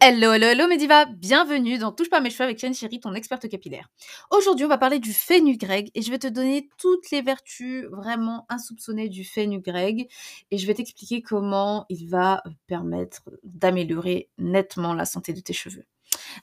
Hello, hello, hello Mediva, bienvenue dans Touche pas mes cheveux avec Yann Chéri, ton experte capillaire. Aujourd'hui, on va parler du fenugrec et je vais te donner toutes les vertus vraiment insoupçonnées du fenugrec et je vais t'expliquer comment il va permettre d'améliorer nettement la santé de tes cheveux.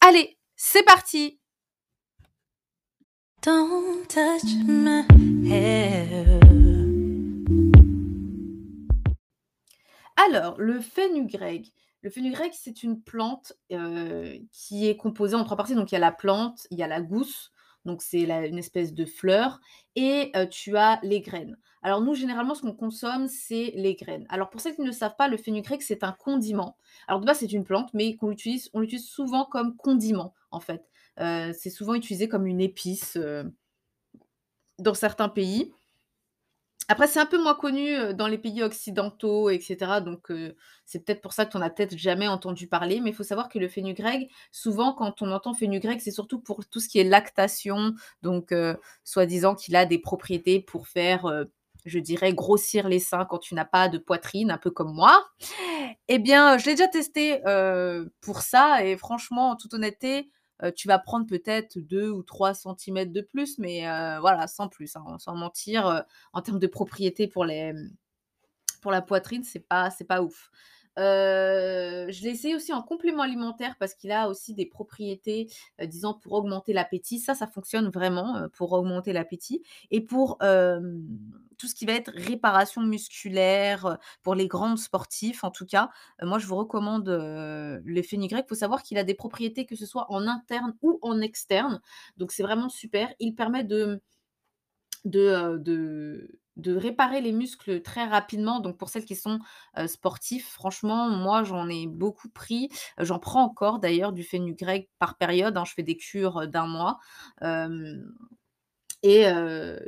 Allez, c'est parti Don't touch my hair. Alors, le fenugrec, le fenugrec, c'est une plante qui est composée en trois parties. Donc, il y a la plante, il y a la gousse, donc c'est une espèce de fleur, et tu as les graines. Alors, nous, généralement, ce qu'on consomme, c'est les graines. Alors, pour ceux qui ne savent pas, le fenugrec, c'est un condiment. Alors, de base, c'est une plante, mais qu'on on l'utilise souvent comme condiment, en fait. c'est souvent utilisé comme une épice dans certains pays. Après, c'est un peu moins connu, dans les pays occidentaux etc. donc c'est peut-être pour ça que tu en as peut-être jamais entendu parler. Mais il faut savoir que le fenugrec, souvent quand on entend fenugrec, c'est surtout pour tout ce qui est lactation, donc soi-disant qu'il a des propriétés pour faire, je dirais grossir les seins quand tu n'as pas de poitrine, un peu comme moi. Eh bien, je l'ai déjà testé, pour ça et franchement, en toute honnêteté, tu vas prendre peut-être 2 ou 3 cm de plus, mais voilà, sans plus, hein, sans mentir. en termes de propriété pour, les, mmh, pour la poitrine, c'est pas, pas ouf. je l'ai essayé aussi en complément alimentaire parce qu'il a aussi des propriétés, disons, pour augmenter l'appétit. Ça, ça fonctionne vraiment pour augmenter l'appétit. Et pour tout ce qui va être réparation musculaire, pour les grands sportifs en tout cas, moi je vous recommande le fenugrec. Il faut savoir qu'il a des propriétés que ce soit en interne ou en externe. Donc c'est vraiment super. Il permet de réparer les muscles très rapidement. Donc pour celles qui sont sportifs, franchement, moi j'en ai beaucoup pris. J'en prends encore d'ailleurs du fenugrec par période. Hein. je fais des cures d'un mois. Et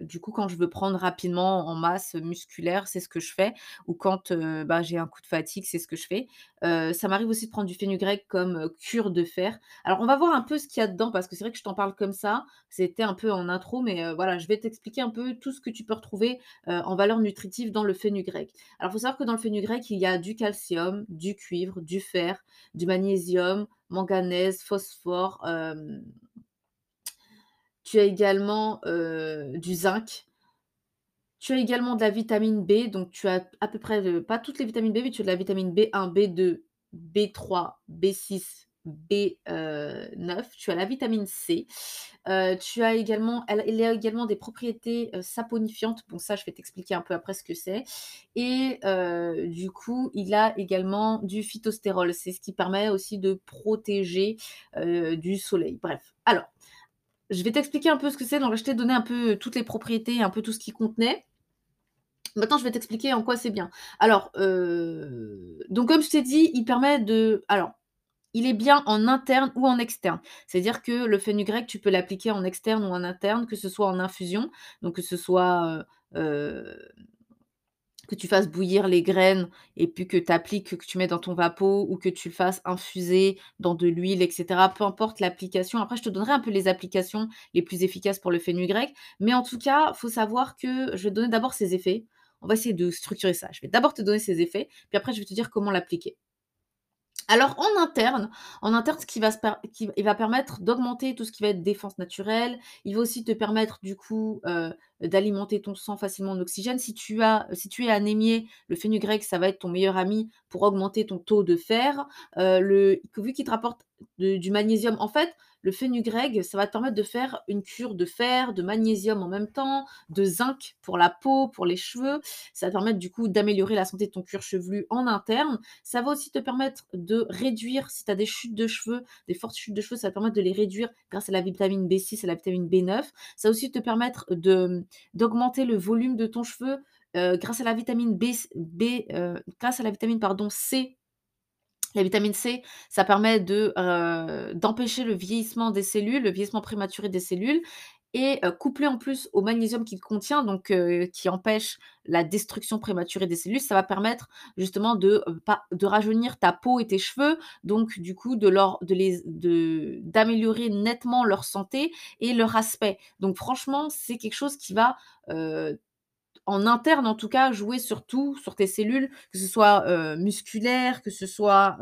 du coup, quand je veux prendre rapidement en masse musculaire, c'est ce que je fais. Ou quand bah, j'ai un coup de fatigue, c'est ce que je fais. ça m'arrive aussi de prendre du fenugrec comme cure de fer. Alors, on va voir un peu ce qu'il y a dedans, parce que c'est vrai que je t'en parle comme ça. C'était un peu en intro, mais voilà, je vais t'expliquer un peu tout ce que tu peux retrouver en valeur nutritive dans le fenugrec. Alors, il faut savoir que dans le fenugrec, il y a du calcium, du cuivre, du fer, du magnésium, manganèse, phosphore, tu as également du zinc. Tu as également de la vitamine B, donc tu as à peu près, pas toutes les vitamines B, mais tu as de la vitamine B1, B2, B3, B6, B9, tu as la vitamine C, tu as également il y a également des propriétés, saponifiantes. Bon ça, je vais t'expliquer un peu après ce que c'est et du coup, il a également du phytostérol. C'est ce qui permet aussi de protéger, du soleil. Bref, alors je vais t'expliquer un peu ce que c'est. Donc, je t'ai donné un peu toutes les propriétés, un peu tout ce qu'il contenait. Maintenant, je vais t'expliquer en quoi c'est bien. Alors, euh, donc comme je t'ai dit, il permet de... Alors, il est bien en interne ou en externe. C'est-à-dire que le fenugrec, tu peux l'appliquer en externe ou en interne, que ce soit en infusion, donc que ce soit euh, euh, que tu fasses bouillir les graines et puis que tu appliques, que tu mets dans ton vapeau ou que tu le fasses infuser dans de l'huile, etc. Peu importe l'application. Après, je te donnerai un peu les applications les plus efficaces pour le fenugrec. Mais en tout cas, faut savoir que je vais te donner d'abord ses effets. On va essayer de structurer ça. Je vais d'abord te donner ses effets, puis après, je vais te dire comment l'appliquer. Alors en interne, en interne, ce qui va, qui, il va permettre d'augmenter tout ce qui va être défense naturelle. Il va aussi te permettre du coup euh, d'alimenter ton sang facilement en oxygène. Si tu, as, si tu es anémié, le fenugrec, ça va être ton meilleur ami pour augmenter ton taux de fer. Euh, le, vu qu'il te rapporte du magnésium, en fait, le fenugrec, ça va te permettre de faire une cure de fer, de magnésium en même temps, de zinc pour la peau, pour les cheveux. Ça va te permettre du coup d'améliorer la santé de ton cuir chevelu en interne. Ça va aussi te permettre de réduire, si tu as des chutes de cheveux, des fortes chutes de cheveux, ça va te permettre de les réduire grâce à la vitamine B6 et la vitamine B9. Ça va aussi te permettre d'augmenter le volume de ton cheveu euh, grâce à la vitamine B euh, grâce à la vitamine pardon, C la vitamine C, ça permet de, d'empêcher le vieillissement des cellules, le vieillissement prématuré des cellules et couplé en plus au magnésium qu'il contient, donc qui empêche la destruction prématurée des cellules, ça va permettre justement de, rajeunir ta peau et tes cheveux, donc du coup de, leur, de les, de, d'améliorer nettement leur santé et leur aspect. Donc franchement, c'est quelque chose qui va en interne en tout cas, jouer sur tout, sur tes cellules, que ce soit musculaire, que ce soit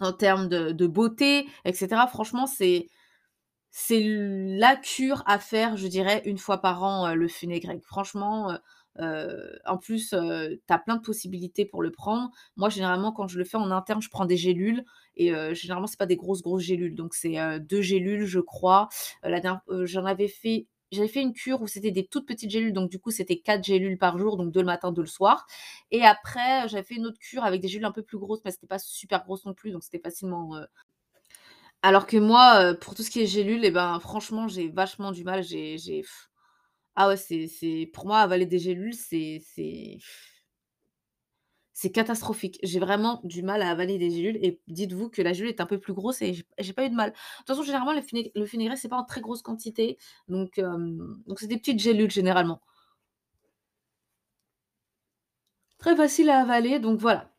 en termes de beauté et cetera. Franchement, c'est la cure à faire, je dirais, une fois par an, heu, le fenugrec. Franchement, heu, en plus, tu as plein de possibilités pour le prendre. Moi, généralement, quand je le fais en interne, je prends des gélules et généralement, c'est pas des grosses, grosses gélules. Donc c'est, heu, 2 gélules, je crois. La dernière j'en avais fait j'avais fait une cure où c'était des toutes petites gélules, donc du coup, c'était 4 gélules par jour, donc 2 le matin, 2 le soir. Et après, j'avais fait une autre cure avec des gélules un peu plus grosses, mais c'était pas super grosse non plus, donc c'était facilement, heu alors que moi, heu, pour tout ce qui est gélules et ben, franchement, j'ai vachement du mal. J'ai j'ai ah ouais, c'est c'est pour moi, avaler des gélules, c'est c'est catastrophique. J'ai vraiment du mal à avaler des gélules et dites-vous que la gélule est un peu plus grosse et j'ai pas eu de mal. De toute façon, généralement, le fené le fenugrec, c'est pas en très grosse quantité, donc donc c'est des petites gélules généralement. Très facile à avaler, donc voilà.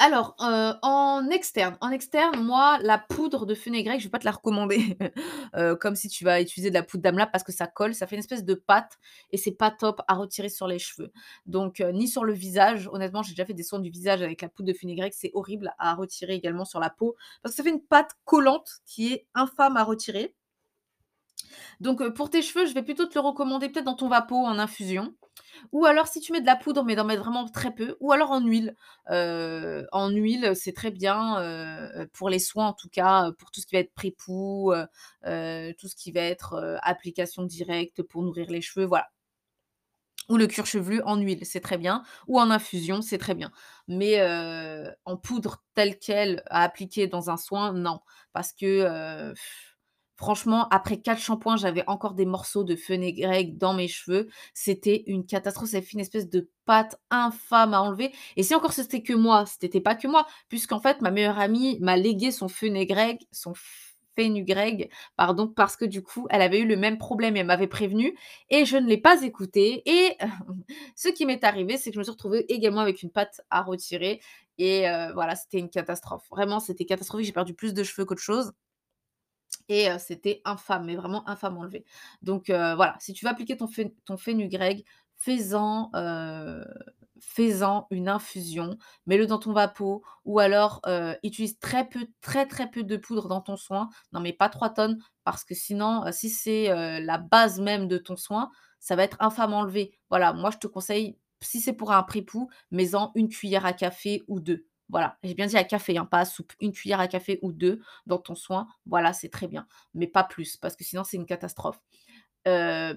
Alors, heu, en externe en externe, moi, la poudre de fenugrec, je vais pas te la recommander, heu, comme si tu vas utiliser de la poudre d'Amla parce que ça colle, ça fait une espèce de pâte et c'est pas top à retirer sur les cheveux. Donc heu, ni sur le visage, honnêtement, j'ai déjà fait des soins du visage avec la poudre de fenugrec, c'est horrible à retirer également sur la peau parce que ça fait une pâte collante qui est infâme à retirer. Donc pour tes cheveux, je vais plutôt te le recommander peut-être dans ton vapeau en infusion. Ou alors si tu mets de la poudre, mais d'en mettre vraiment très peu, ou alors en huile. Heu, en huile, c'est très bien, heu pour les soins en tout cas, pour tout ce qui va être heu, tout ce qui va être, application directe pour nourrir les cheveux, voilà. Ou le cuir chevelu en huile, c'est très bien, ou en infusion, c'est très bien. Mais en poudre telle quelle à appliquer dans un soin, non. Parce que, franchement, après 4 shampoings, j'avais encore des morceaux de fenugrec dans mes cheveux. C'était une catastrophe, ça fait une espèce de pâte infâme à enlever. Et si encore c'était que moi, c'était pas que moi, puisqu'en fait ma meilleure amie m'a légué son fenugrec son fenugrec, pardon, parce que du coup, elle avait eu le même problème et elle m'avait prévenue et je ne l'ai pas écouté. Et ce qui m'est arrivé, c'est que je me suis retrouvée également avec une pâte à retirer. Et heu, voilà, c'était une catastrophe. Vraiment, c'était catastrophique, j'ai perdu plus de cheveux qu'autre chose et c'était infâme, mais vraiment infâme à enlever. Donc voilà, si tu veux appliquer ton fen ton fais-en, une infusion, mets-le dans ton vapeau ou alors, utilise très peu, très, très peu de poudre dans ton soin. N'en mets pas 3 tonnes parce que sinon, si c'est, la base même de ton soin, ça va être infâme à enlever. Voilà, moi je te conseille, si c'est pour un pré-poux, mets-en 1 cuillère à café ou 2. Voilà, j'ai bien dit à café, hein, pas à soupe. 1 cuillère à café ou 2 dans ton soin, voilà, c'est très bien, mais pas plus parce que sinon c'est une catastrophe.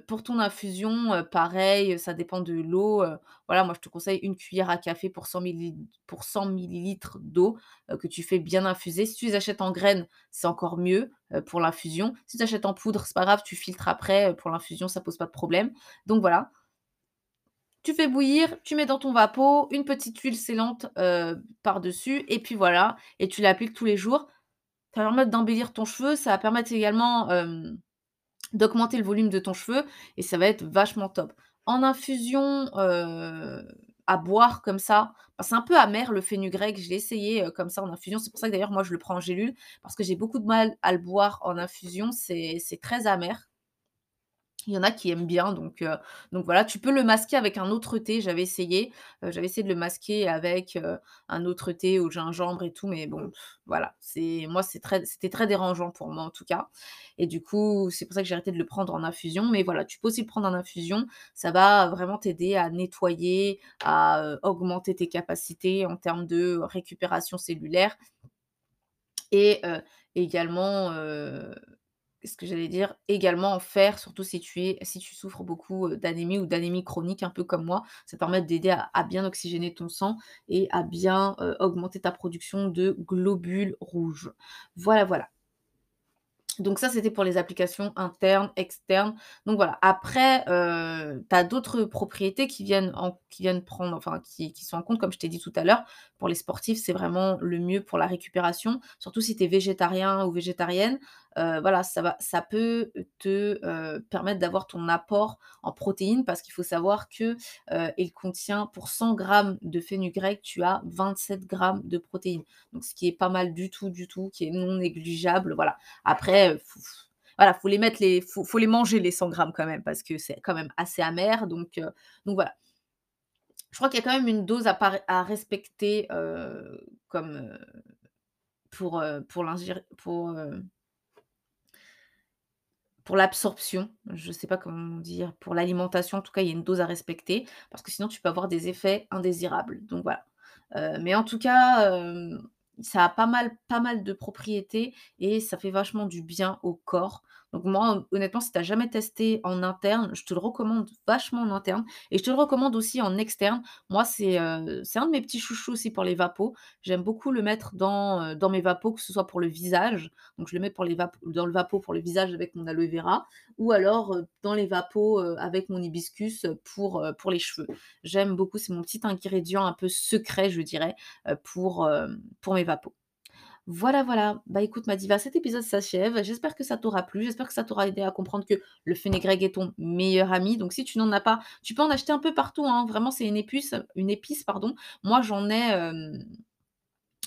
Pour ton infusion, pareil, ça dépend de l'eau, voilà, moi je te conseille 1 cuillère à café pour 100 milli pour 100 millilitres d'eau, que tu fais bien infuser. Si tu les achètes en graines, c'est encore mieux, pour l'infusion. Si tu achètes en poudre, c'est pas grave, tu filtres après, pour l'infusion, ça pose pas de problème. Donc voilà. Tu fais bouillir, tu mets dans ton vapeau, une petite huile sellante, heu, par-dessus et puis voilà et tu l'appliques tous les jours. Ça va permettre d'embellir ton cheveu, ça va permettre également, hem, d'augmenter le volume de ton cheveu et ça va être vachement top. En infusion, heu, à boire comme ça, c'est un peu amer le fenugrec, je l'ai essayé, comme ça en infusion. C'est pour ça que d'ailleurs moi je le prends en gélule parce que j'ai beaucoup de mal à le boire en infusion, c'est très amer. Il y en a qui aiment bien donc heu, donc voilà, tu peux le masquer avec un autre thé, j'avais essayé, heu, j'avais essayé de le masquer avec, heu, un autre thé au gingembre et tout, mais bon, voilà, c'est moi, très c'était très dérangeant pour moi, en tout cas et du coup, c'est pour ça que j'ai arrêté de le prendre en infusion, mais voilà, tu peux aussi le prendre en infusion. Ça va vraiment t'aider à nettoyer, à, augmenter tes capacités en termes de récupération cellulaire et également, Qu'est-ce que j'allais dire? Également en fer, surtout si tu es si tu souffres beaucoup, d'anémie ou d'anémie chronique un peu comme moi, ça permet d'aider à à bien oxygéner ton sang et à bien, augmenter ta production de globules rouges. Voilà, voilà. Donc ça, c'était pour les applications internes, externes. Donc voilà. Après, tu as d'autres propriétés qui viennent en qui viennent prendre enfin qui qui sont en compte, comme je t'ai dit tout à l'heure. Pour les sportifs, c'est vraiment le mieux pour la récupération, surtout si tu es végétarien ou végétarienne. Heu, voilà, ça va ça peut te, heu, permettre d'avoir ton apport en protéines parce qu'il faut savoir que, heu, il contient pour 100 grammes de fenugrec, tu as 27 grammes de protéines. Donc ce qui est pas mal du tout, du tout, qui est non négligeable, voilà. Après, heu, faut voilà, faut les mettre les faut les manger les 100 grammes quand même parce que c'est quand même assez amer donc donc voilà. Je crois qu'il y a quand même une dose à respecter, comme, pour, heu, pour pour l'absorption, je sais pas comment dire, pour l'alimentation, en tout cas, il y a une dose à respecter parce que sinon tu peux avoir des effets indésirables, donc voilà. Heu, mais en tout cas, hem, ça a pas mal pas mal de propriétés et ça fait vachement du bien au corps. Donc moi, honnêtement, si tu as jamais testé en interne, je te le recommande vachement en interne et je te le recommande aussi en externe. Moi, c'est, c'est un de mes petits chouchous aussi pour les vapos. J'aime beaucoup le mettre dans, heu, dans mes vapos, que ce soit pour le visage, donc je le mets pour les dans le vapo pour le visage avec mon aloe vera ou alors, heu, dans les vapos, avec mon hibiscus, pour, les cheveux. J'aime beaucoup, c'est mon petit ingrédient un peu secret, je dirais, pour, pour mes vapos. Voilà, voilà. Bah, écoute ma diva, cet épisode s'achève. J'espère que ça t'aura plu. J'espère que ça t'aura aidé à comprendre que le fenégrec est ton meilleur ami. Donc si tu n'en as pas, tu peux en acheter un peu partout, hein. Vraiment, c'est une épice une épice, pardon. Moi, j'en ai,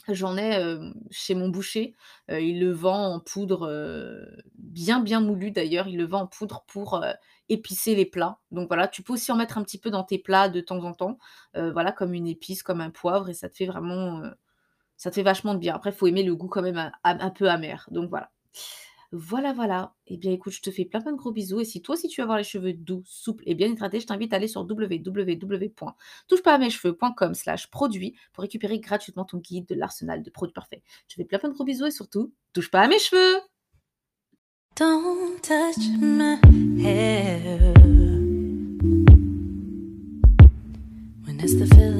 j'en ai, chez mon boucher. Heu, il le vend en poudre, bien, bien moulu d'ailleurs. Il le vend en poudre pour, épicer les plats. Donc voilà, tu peux aussi en mettre un petit peu dans tes plats de temps en temps, heu, voilà, comme une épice, comme un poivre et ça te fait vraiment, ça te fait vachement de bien. Après, il faut aimer le goût quand même un un peu amer, donc voilà. Voilà, voilà. Et bien écoute, je te fais plein, plein de gros bisous et si toi aussi tu veux avoir les cheveux doux, souples et bien hydratés, je t'invite à aller sur www.touchepasamescheveux.com/produits pour récupérer gratuitement ton guide de l'arsenal de produits parfaits. Je te fais plein, plein de gros bisous et surtout, touche pas à mes cheveux! Don't touch my hair when the feeling